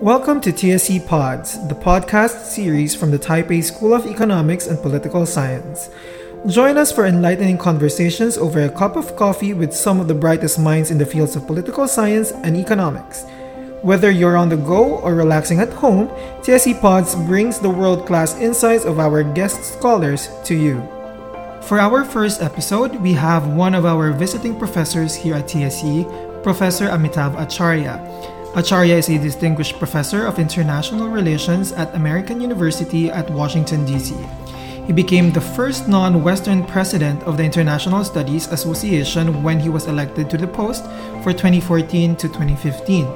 Welcome to TSE Pods, the podcast series from the Taipei School of Economics and Political Science. Join us for enlightening conversations over a cup of coffee with some of the brightest minds in the fields of political science and economics. Whether you're on the go or relaxing at home, TSE Pods brings the world class insights of our guest scholars to you. For our first episode, we have one of our visiting professors here at TSE, Professor Amitav Acharya. Acharya is a distinguished professor of international relations at American University at Washington, D.C. He became the first non Western president of the International Studies Association when he was elected to the post for 2014 to 2015.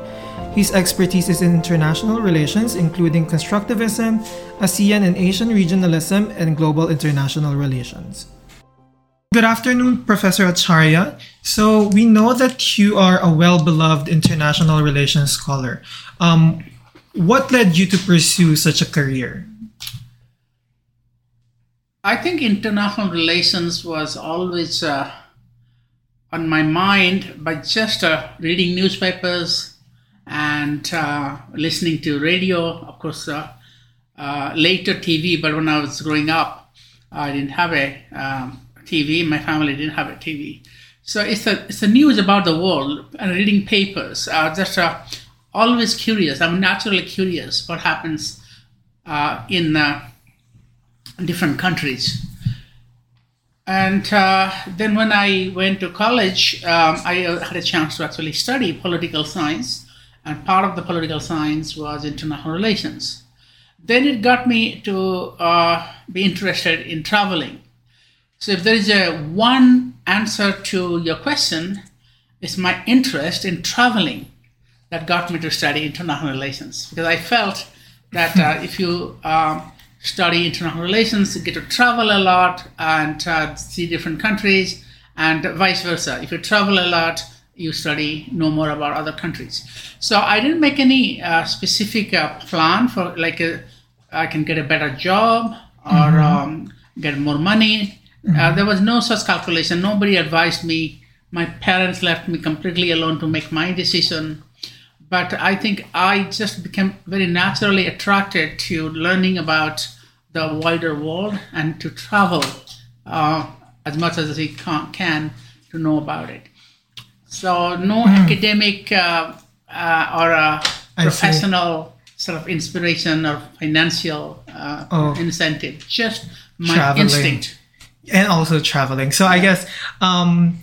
His expertise is in international relations, including constructivism, ASEAN and Asian regionalism, and global international relations. Good afternoon, Professor Acharya. So, we know that you are a well beloved international relations scholar. Um, what led you to pursue such a career? I think international relations was always uh, on my mind by just uh, reading newspapers and uh, listening to radio, of course, uh, uh, later TV. But when I was growing up, I didn't have a um, TV. My family didn't have a TV. So it's the, it's the news about the world and reading papers. Uh, just always curious. I'm naturally curious what happens in different countries. And uh, then when I went to college, um, I had a chance to actually study political science, and part of the political science was international relations. Then it got me to uh, be interested in traveling. So if there is a one answer to your question, it's my interest in traveling that got me to study international relations because I felt that uh, if you um, study international relations, you get to travel a lot and uh, see different countries, and vice versa. If you travel a lot, you study know more about other countries. So I didn't make any uh, specific uh, plan for like a, uh, I can get a better job or mm-hmm. um, get more money. Uh, mm-hmm. there was no such calculation. Nobody advised me. My parents left me completely alone to make my decision but I think I just became very naturally attracted to learning about the wider world and to travel uh, as much as we can, can, to know about it. So, no mm. academic uh, uh, or uh, professional sort of inspiration or financial uh, oh. incentive, just my traveling. instinct. And also traveling. So, yeah. I guess. Um,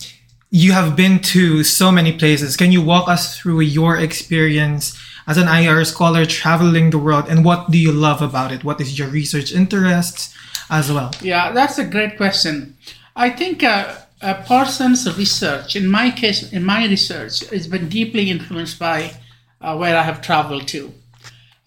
you have been to so many places. Can you walk us through your experience as an IR scholar traveling the world and what do you love about it? What is your research interests as well? Yeah, that's a great question. I think uh, a person's research, in my case, in my research, has been deeply influenced by uh, where I have traveled to.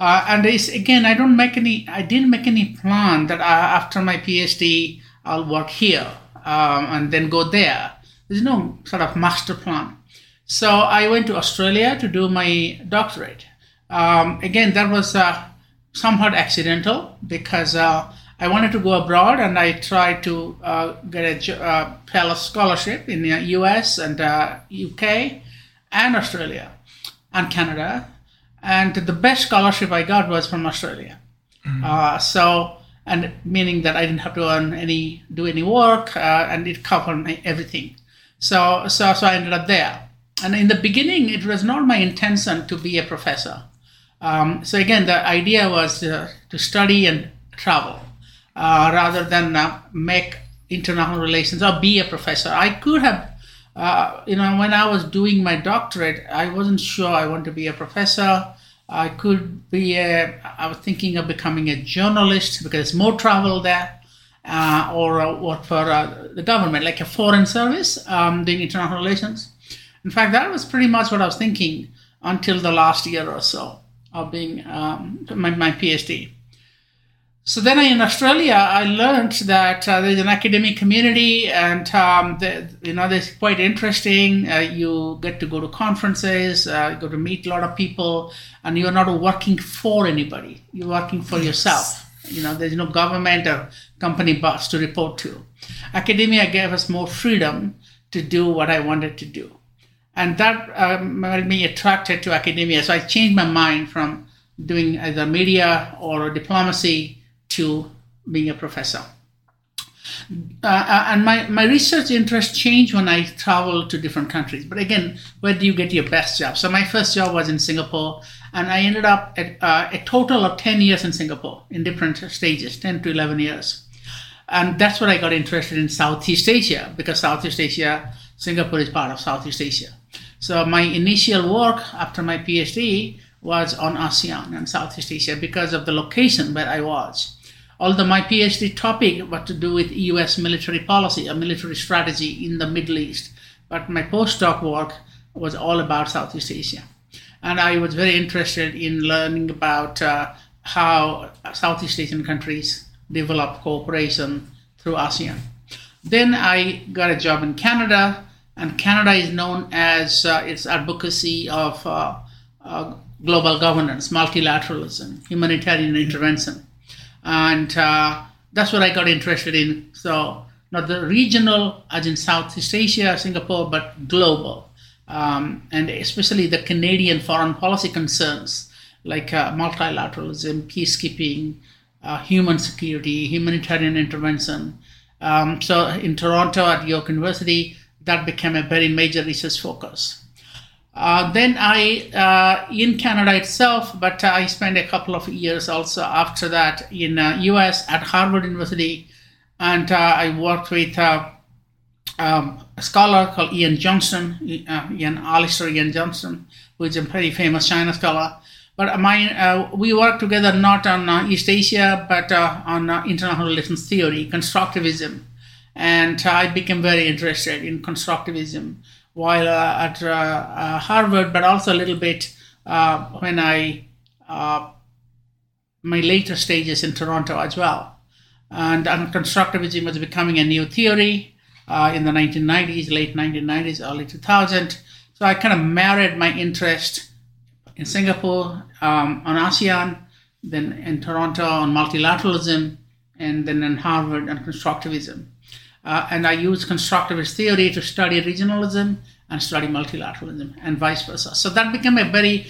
Uh, and it's, again, I don't make any, I didn't make any plan that I, after my PhD, I'll work here um, and then go there there's no sort of master plan. So I went to Australia to do my doctorate. Um, again, that was uh, somewhat accidental because uh, I wanted to go abroad and I tried to uh, get a uh, fellow scholarship in the US and UK uh, and Australia and Canada. And the best scholarship I got was from Australia. Mm-hmm. Uh, so, and meaning that I didn't have to earn any, do any work, and it covered everything. So, so, so I ended up there. And in the beginning, it was not my intention to be a professor. Um, so again, the idea was uh, to study and travel uh, rather than uh, make international relations or be a professor. I could have, uh, you know, when I was doing my doctorate, I wasn't sure I want to be a professor. I could be a, I was thinking of becoming a journalist because more travel there uh, or uh, work for uh, the government, like a foreign service um, doing international relations. In fact, that was pretty much what I was thinking until the last year or so of being um, my, my PhD. So then in Australia, I learned that uh, there's an academic community, and um, you know, it's quite interesting. Uh, you get to go to conferences, uh, go to meet a lot of people, and you're not working for anybody. You're working for yourself. You know, there's no government or company boss to report to. Academia gave us more freedom to do what I wanted to do. And that um, made me attracted to academia. So I changed my mind from doing either media or diplomacy to being a professor. Uh, uh, and my, my research interests changed when I traveled to different countries. But again, where do you get your best job? So my first job was in Singapore, and I ended up at uh, a total of 10 years in Singapore in different stages, 10 to 11 years. And that's what I got interested in Southeast Asia, because Southeast Asia, Singapore is part of Southeast Asia. So my initial work after my PhD was on ASEAN and Southeast Asia because of the location where I was although my PhD topic was to do with US military policy, a military strategy in the Middle East. But my postdoc work was all about Southeast Asia. And I was very interested in learning about uh, how Southeast Asian countries develop cooperation through ASEAN. Then I got a job in Canada, and Canada is known as uh, its advocacy of uh, uh global governance, multilateralism, humanitarian intervention and uh, that's what I got interested in. So not the regional, as in Southeast Asia, Singapore, but global, um, and especially the Canadian foreign policy concerns like uh, multilateralism, peacekeeping, uh, human security, humanitarian intervention. Um, so in Toronto at York University, that became a very major research focus. Uh, then I, uh, in Canada itself, but I spent a couple of years also after that in uh, US at Harvard University, and uh, I worked with uh, um, a scholar called Iain Johnston, uh, Iain Alastair Iain Johnston, who is a very famous China scholar. But my, we worked together not on East Asia, but on international relations theory, constructivism, and I became very interested in constructivism while uh, at uh, uh, Harvard, but also a little bit when I my later stages in Toronto as well. And, and constructivism was becoming a new theory in the 1990s, late 1990s, early 2000. So I kind of married my interest in Singapore um, on ASEAN, then in Toronto on multilateralism, and then in Harvard on constructivism. Uh, and I use constructivist theory to study regionalism and study multilateralism and vice versa. So that became a very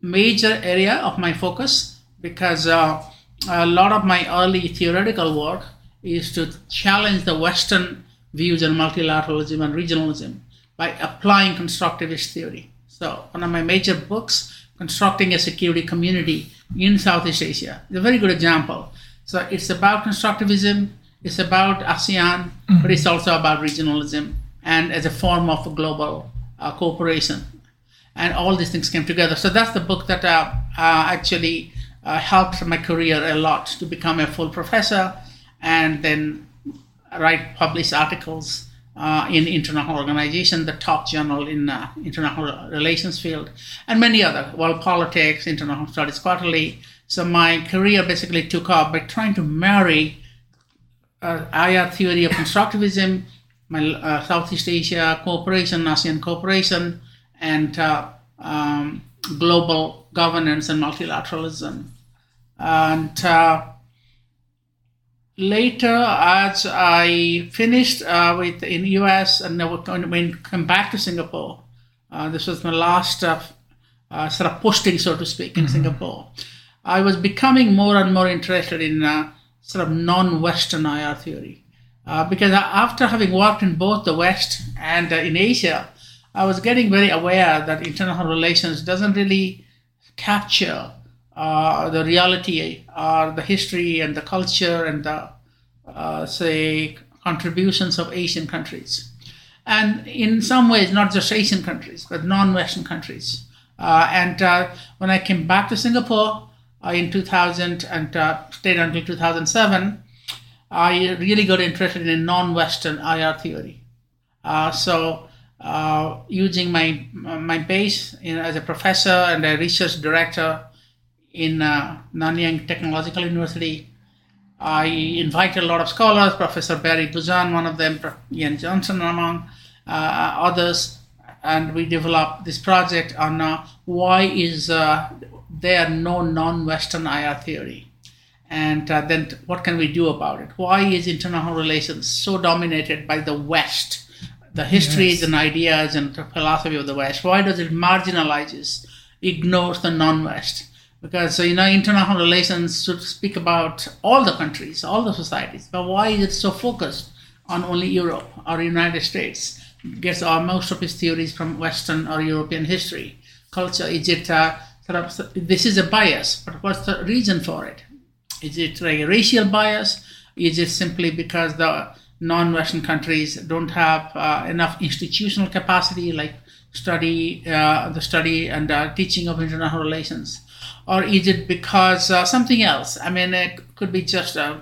major area of my focus because uh, a lot of my early theoretical work is to challenge the Western views on multilateralism and regionalism by applying constructivist theory. So one of my major books, Constructing a Security Community in Southeast Asia, is a very good example. So it's about constructivism, it's about ASEAN, mm-hmm. but it's also about regionalism and as a form of a global uh, cooperation. And all these things came together. So that's the book that uh, uh, actually uh, helped my career a lot to become a full professor and then write, publish articles uh, in international organization, the top journal in uh, international relations field, and many other, World Politics, International Studies Quarterly. So my career basically took off by trying to marry uh, IR theory of constructivism, my uh, Southeast Asia cooperation, ASEAN cooperation, and uh, um, global governance and multilateralism. And uh, later, as I finished uh, with in US and when come back to Singapore, uh, this was my last sort of posting, so to speak, in mm-hmm. Singapore. I was becoming more and more interested in sort of non-Western IR theory. Uh, because after having worked in both the West and uh, in Asia, I was getting very aware that international relations doesn't really capture uh, the reality or the history and the culture and the, uh, say, contributions of Asian countries. And in some ways, not just Asian countries, but non Western countries. Uh, and uh, when I came back to Singapore, uh, in 2000 and uh, stayed until 2007, I really got interested in non-Western IR theory. Uh, so uh, using my my base in, as a professor and a research director in uh, Nanyang Technological University, I invited a lot of scholars, Professor Barry Buzan, one of them, Iain Johnston among uh, others, and we developed this project on uh, why is there are no non-Western IR theory? And uh, then what can we do about it? Why is international relations so dominated by the West? The histories yes. and ideas and the philosophy of the West. Why does it marginalizes, ignores the non-West? because you know international relations should speak about all the countries, all the societies. But why is it so focused on only Europe or United States? Gets uh, most of his theories from Western or European history, culture. Is it uh, of this is a bias? But what's the reason for it? Is it like a racial bias? Is it simply because the non-Western countries don't have uh, enough institutional capacity, like study, uh, the study and uh, teaching of international relations? or is it because uh, something else? I mean, it could be just, uh,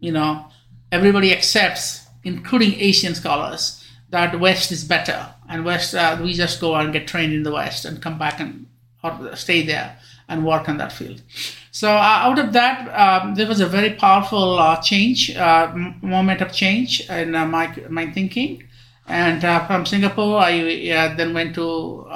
you know, everybody accepts, including Asian scholars, that West is better, and West uh, we just go and get trained in the West and come back and or stay there and work in that field. So uh, out of that, um, there was a very powerful uh, change, uh, moment of change in my my thinking, and from Singapore, I then went to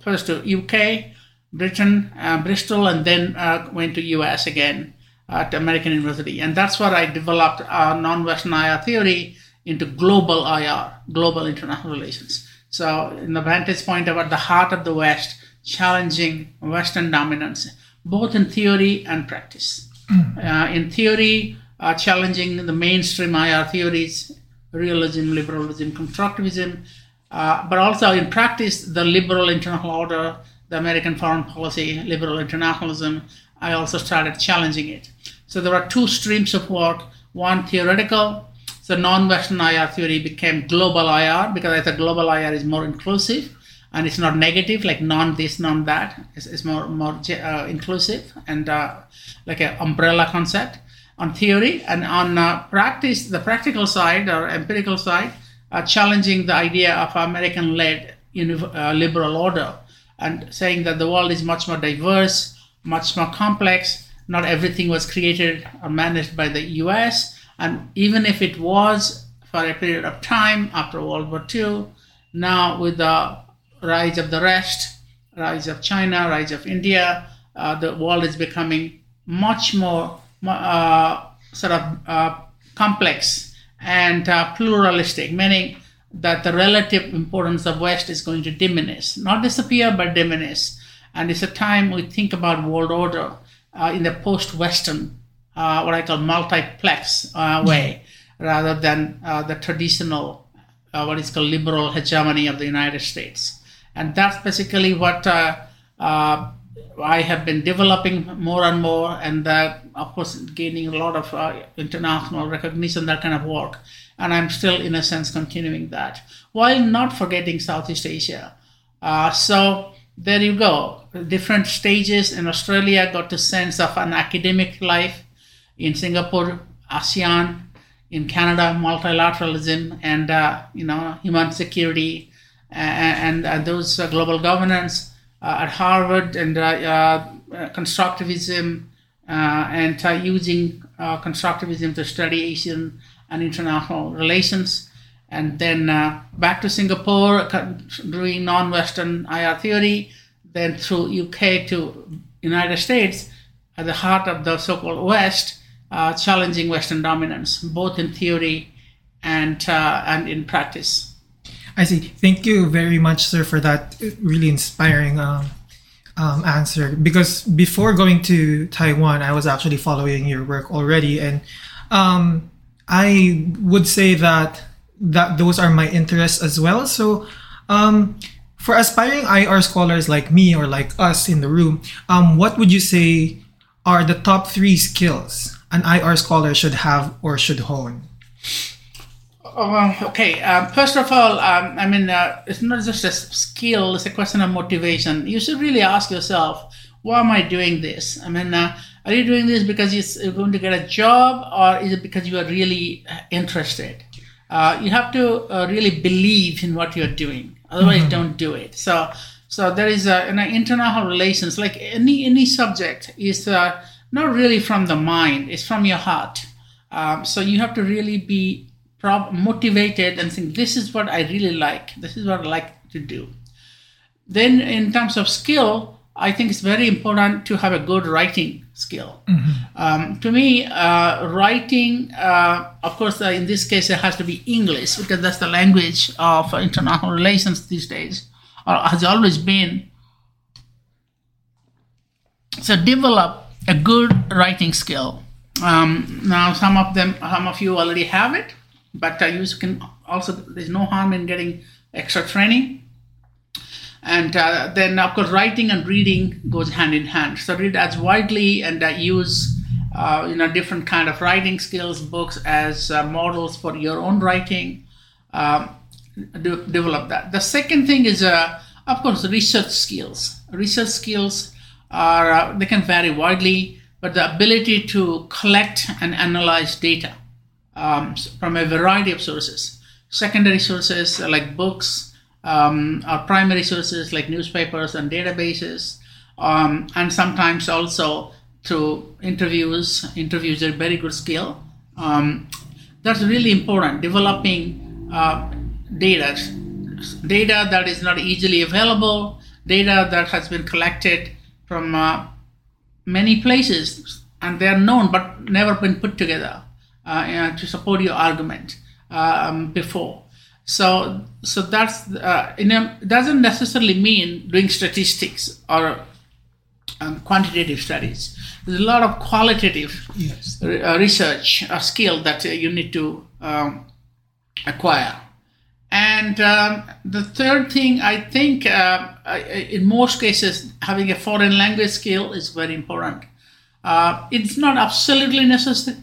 first to UK Britain, uh, Bristol, and then uh, went to US again at American University. And that's where I developed non-Western IR theory into global IR, global international relations. So in the vantage point about the heart of the West, challenging Western dominance, both in theory and practice. Mm. Uh, in theory, uh, challenging the mainstream IR theories, realism, liberalism, constructivism, uh, but also in practice, the liberal international order, the American foreign policy, liberal internationalism, I also started challenging it. So there are two streams of work one theoretical, so non Western IR theory became global IR because I thought global IR is more inclusive and it's not negative like non this, non that. It's, it's more, more uh, inclusive and uh, like an umbrella concept on theory and on uh, practice, the practical side or empirical side, uh, challenging the idea of American led uh, liberal order and saying that the world is much more diverse, much more complex. Not everything was created or managed by the US. And even if it was for a period of time after World War II, now with the rise of the rest, rise of China, rise of India, uh, the world is becoming much more uh, sort of uh, complex and uh, pluralistic, meaning that the relative importance of West is going to diminish, not disappear, but diminish. And it's a time we think about world order uh, in the post-Western, uh, what I call multiplex uh, way, rather than uh, the traditional, uh, what is called liberal hegemony of the United States. And that's basically what uh, I have been developing more and more, and that, of course gaining a lot of international recognition, that kind of work and I'm still, in a sense, continuing that while not forgetting Southeast Asia. Uh, so there you go. Different stages in Australia got a sense of an academic life. In Singapore, ASEAN. In Canada, multilateralism and uh, you know human security and, and uh, those uh, global governance. Uh, at Harvard and constructivism and using constructivism to study Asian and international relations. And then back to Singapore, doing non-Western IR theory, then through UK to United States, at the heart of the so-called West, uh, challenging Western dominance, both in theory and uh, and in practice. I see. Thank you very much, sir, for that really inspiring um, um, answer. Because before going to Taiwan, I was actually following your work already, and um, I would say that that those are my interests as well. So, um, for aspiring IR scholars like me or like us in the room, um, what would you say are the top three skills an IR scholar should have or should hone? Uh, okay, uh, first of all, um, I mean, uh, it's not just a skill, it's a question of motivation. You should really ask yourself, why am I doing this? I mean, uh, are you doing this because you're going to get a job, or is it because you are really interested? Uh, you have to uh, really believe in what you're doing. Otherwise, mm-hmm. don't do it. So, so there is a, in international relations, like any any subject, is uh, not really from the mind; it's from your heart. Um, so you have to really be prob- motivated and think, "This is what I really like. This is what I like to do." Then, in terms of skill, I think it's very important to have a good writing skill. Mm-hmm. Um, to me, uh, writing, uh, of course, uh, in this case, it has to be English because that's the language of international relations these days, or has always been. So develop a good writing skill. Um, now, some of them, some of you already have it, but uh, you can also. There's no harm in getting extra training. And uh, then, of course, writing and reading goes hand in hand. So read as widely and uh, use uh, you know different kind of writing skills books as uh, models for your own writing. Um, de- develop that. The second thing is, uh, of course, research skills. Research skills are uh, they can vary widely, but the ability to collect and analyze data um, from a variety of sources, secondary sources like books, um, or primary sources like newspapers and databases, um, and sometimes also through interviews. Interviews are very good skill. Um, that's really important. Developing uh, data, data that is not easily available, data that has been collected from uh, many places and they are known but never been put together uh, to support your argument um, before. So, so that's uh, you know doesn't necessarily mean doing statistics or um, quantitative studies. There's a lot of qualitative Yes. re- uh, research uh, skill that uh, you need to um, acquire. And um, the third thing, I think, uh, in most cases, having a foreign language skill is very important. Uh, it's not absolutely necessary,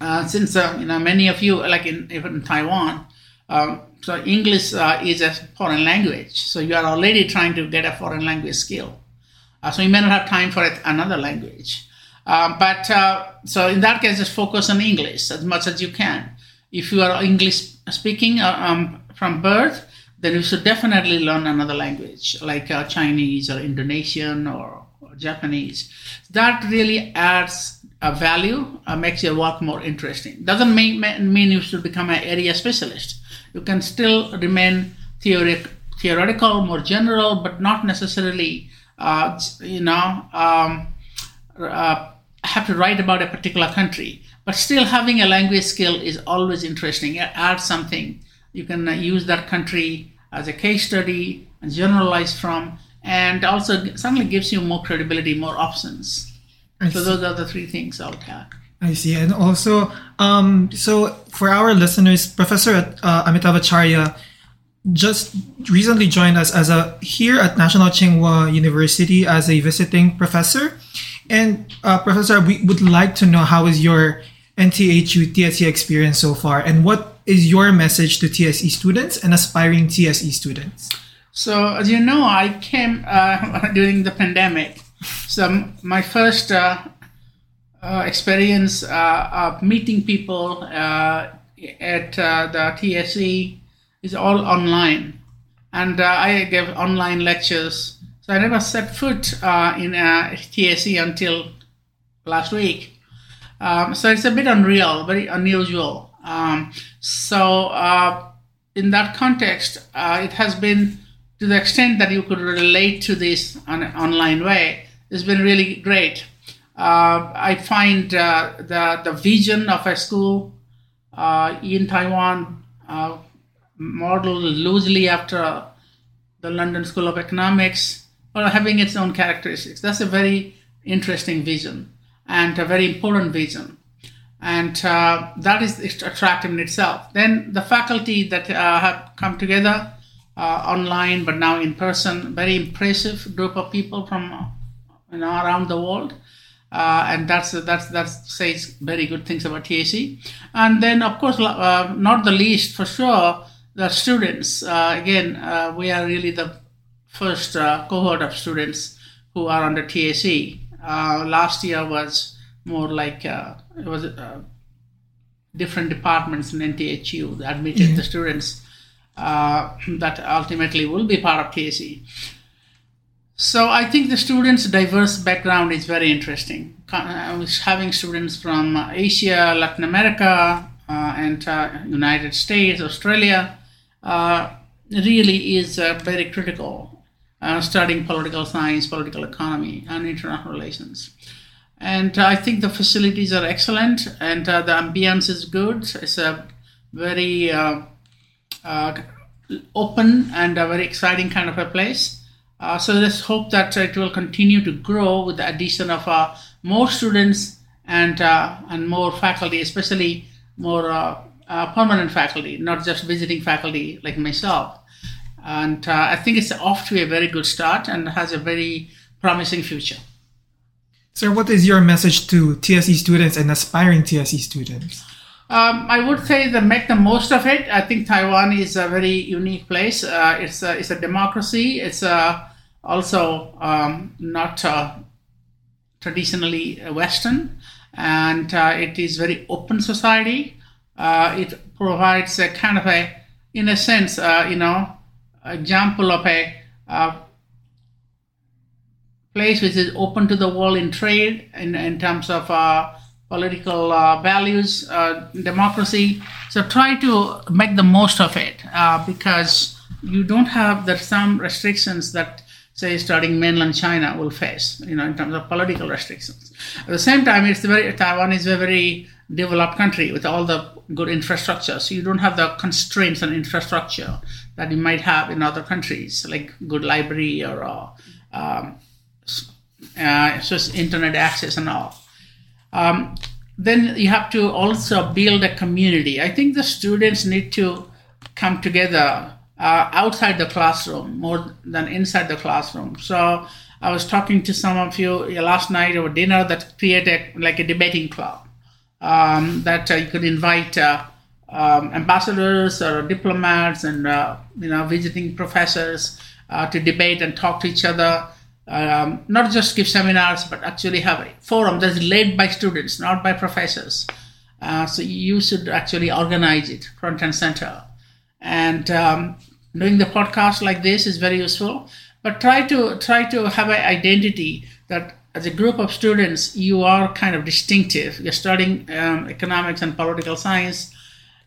uh, since uh, you know many of you, like in even in Taiwan, um, so English uh, is a foreign language. So you are already trying to get a foreign language skill. Uh, so you may not have time for it, another language. But so in that case, just focus on English as much as you can. If you are English speaking uh, um, from birth, then you should definitely learn another language like uh, Chinese or Indonesian or, or Japanese. That really adds a value, uh, makes your work more interesting. Doesn't mean, mean you should become an area specialist. You can still remain theoretic, theoretical, more general, but not necessarily, uh, you know, um, uh, have to write about a particular country. But still, having a language skill is always interesting. It adds something. You can uh, use that country as a case study and generalize from, and also suddenly gives you more credibility, more options. I So see. those are the three things I would have. I see. And also, um, so for our listeners, Professor uh, Amitav Acharya just recently joined us as a here at National Tsinghua University as a visiting professor. And uh, Professor, we would like to know how is your NTHU TSE experience so far, and what is your message to TSE students and aspiring TSE students? So, as you know, I came uh, during the pandemic. So, my first uh, uh, experience uh, of meeting people uh, at uh, the TSE is all online. And I gave online lectures. So, I never set foot in uh, TSE until last week. Um, so it's a bit unreal, very unusual. Um, so uh, in that context, uh, it has been to the extent that you could relate to this on an online way. It's been really great. Uh, I find uh, the the vision of a school uh, in Taiwan uh, modeled loosely after the London School of Economics, or having its own characteristics. That's a very interesting vision and a very important vision. And uh, that is attractive in itself. Then the faculty that uh, have come together uh, online, but now in person, very impressive group of people from uh, you know around the world. Uh, and that's that's that says very good things about TSE. And then, of course, uh, not the least for sure, the students. Uh, again, uh, we are really the first cohort of students who are under TSE. Uh, last year was more like uh, it was uh, different departments in NTHU that admitted the students uh, that ultimately will be part of TSE. So I think the students' diverse background is very interesting. Co- uh, Having students from Asia, Latin America, uh, and uh, United States, Australia, uh, really is uh, very critical. Uh, studying political science, political economy, and international relations. And I think the facilities are excellent, and uh, the ambience is good. It's a very uh, uh, open and a very exciting kind of a place. Uh, so let's hope that it will continue to grow with the addition of uh, more students and uh, and more faculty, especially more uh, uh, permanent faculty, not just visiting faculty like myself. And uh, I think it's off to a very good start and has a very promising future. Sir, what is your message to TSE students and aspiring TSE students? Um, I would say that make the most of it. I think Taiwan is a very unique place. Uh, it's a, it's a democracy. It's a, also um, not uh, traditionally Western, and uh, it is very open society. Uh, it provides a kind of a, in a sense, uh, you know, example of a uh, place which is open to the world in trade in, in terms of political uh, values, uh, democracy. So try to make the most of it uh, because you don't have the some restrictions that say starting mainland China will face, you know, in terms of political restrictions. At the same time, it's very Taiwan is a very developed country with all the good infrastructure. So you don't have the constraints on infrastructure that you might have in other countries, like good library or uh, um, uh, internet access and all. Um, then you have to also build a community. I think the students need to come together uh, outside the classroom more than inside the classroom. So I was talking to some of you last night over dinner that create a, like a debating club um, that uh, you could invite uh, um, ambassadors or diplomats and uh, you know visiting professors uh, to debate and talk to each other um, not just give seminars, but actually have a forum that's led by students, not by professors. Uh, so you should actually organize it front and center. And um, doing the podcast like this is very useful. But try to try to have an identity that as a group of students you are kind of distinctive. You're studying um, economics and political science,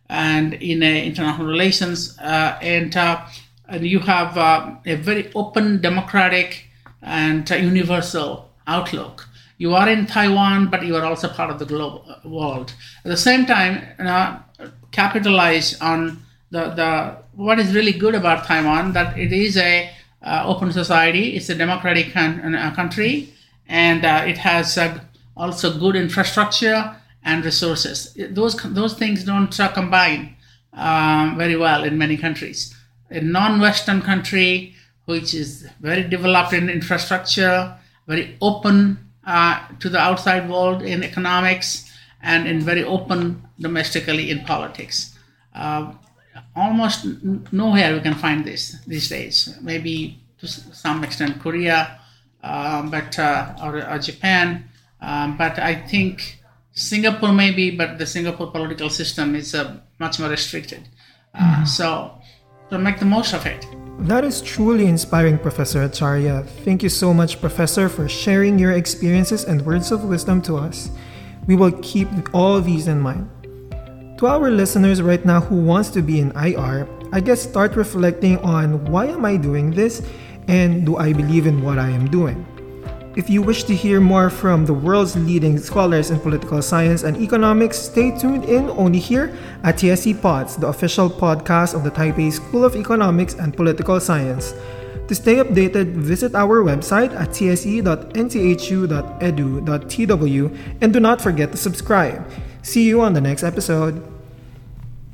and in uh, international relations, uh, and uh, and you have a very open, democratic and universal outlook. You are in Taiwan, but you are also part of the global world. At the same time, capitalize on the, the what is really good about Taiwan that it is a uh, open society. It's a democratic con- uh, country, and uh, it has also good infrastructure and resources. Those those things don't uh, combine um, very well in many countries. A non-Western country which is very developed in infrastructure, very open uh, to the outside world in economics, and in very open domestically in politics. Uh, almost nowhere we can find this these days. Maybe to some extent Korea, uh, but uh, or, or, Japan, um, but I think Singapore maybe, but the Singapore political system is uh, much more restricted. Mm. So, to make the most of it. That is truly inspiring, Professor Acharya. Thank you so much, Professor, for sharing your experiences and words of wisdom to us. We will keep all these in mind. To our listeners right now who wants to be in IR, I guess start reflecting on why am I doing this and do I believe in what I am doing? If you wish to hear more from the world's leading scholars in political science and economics, stay tuned in only here at TSE Pods, the official podcast of the Taipei School of Economics and Political Science. To stay updated, visit our website at tse.nthu.edu.tw and do not forget to subscribe. See you on the next episode.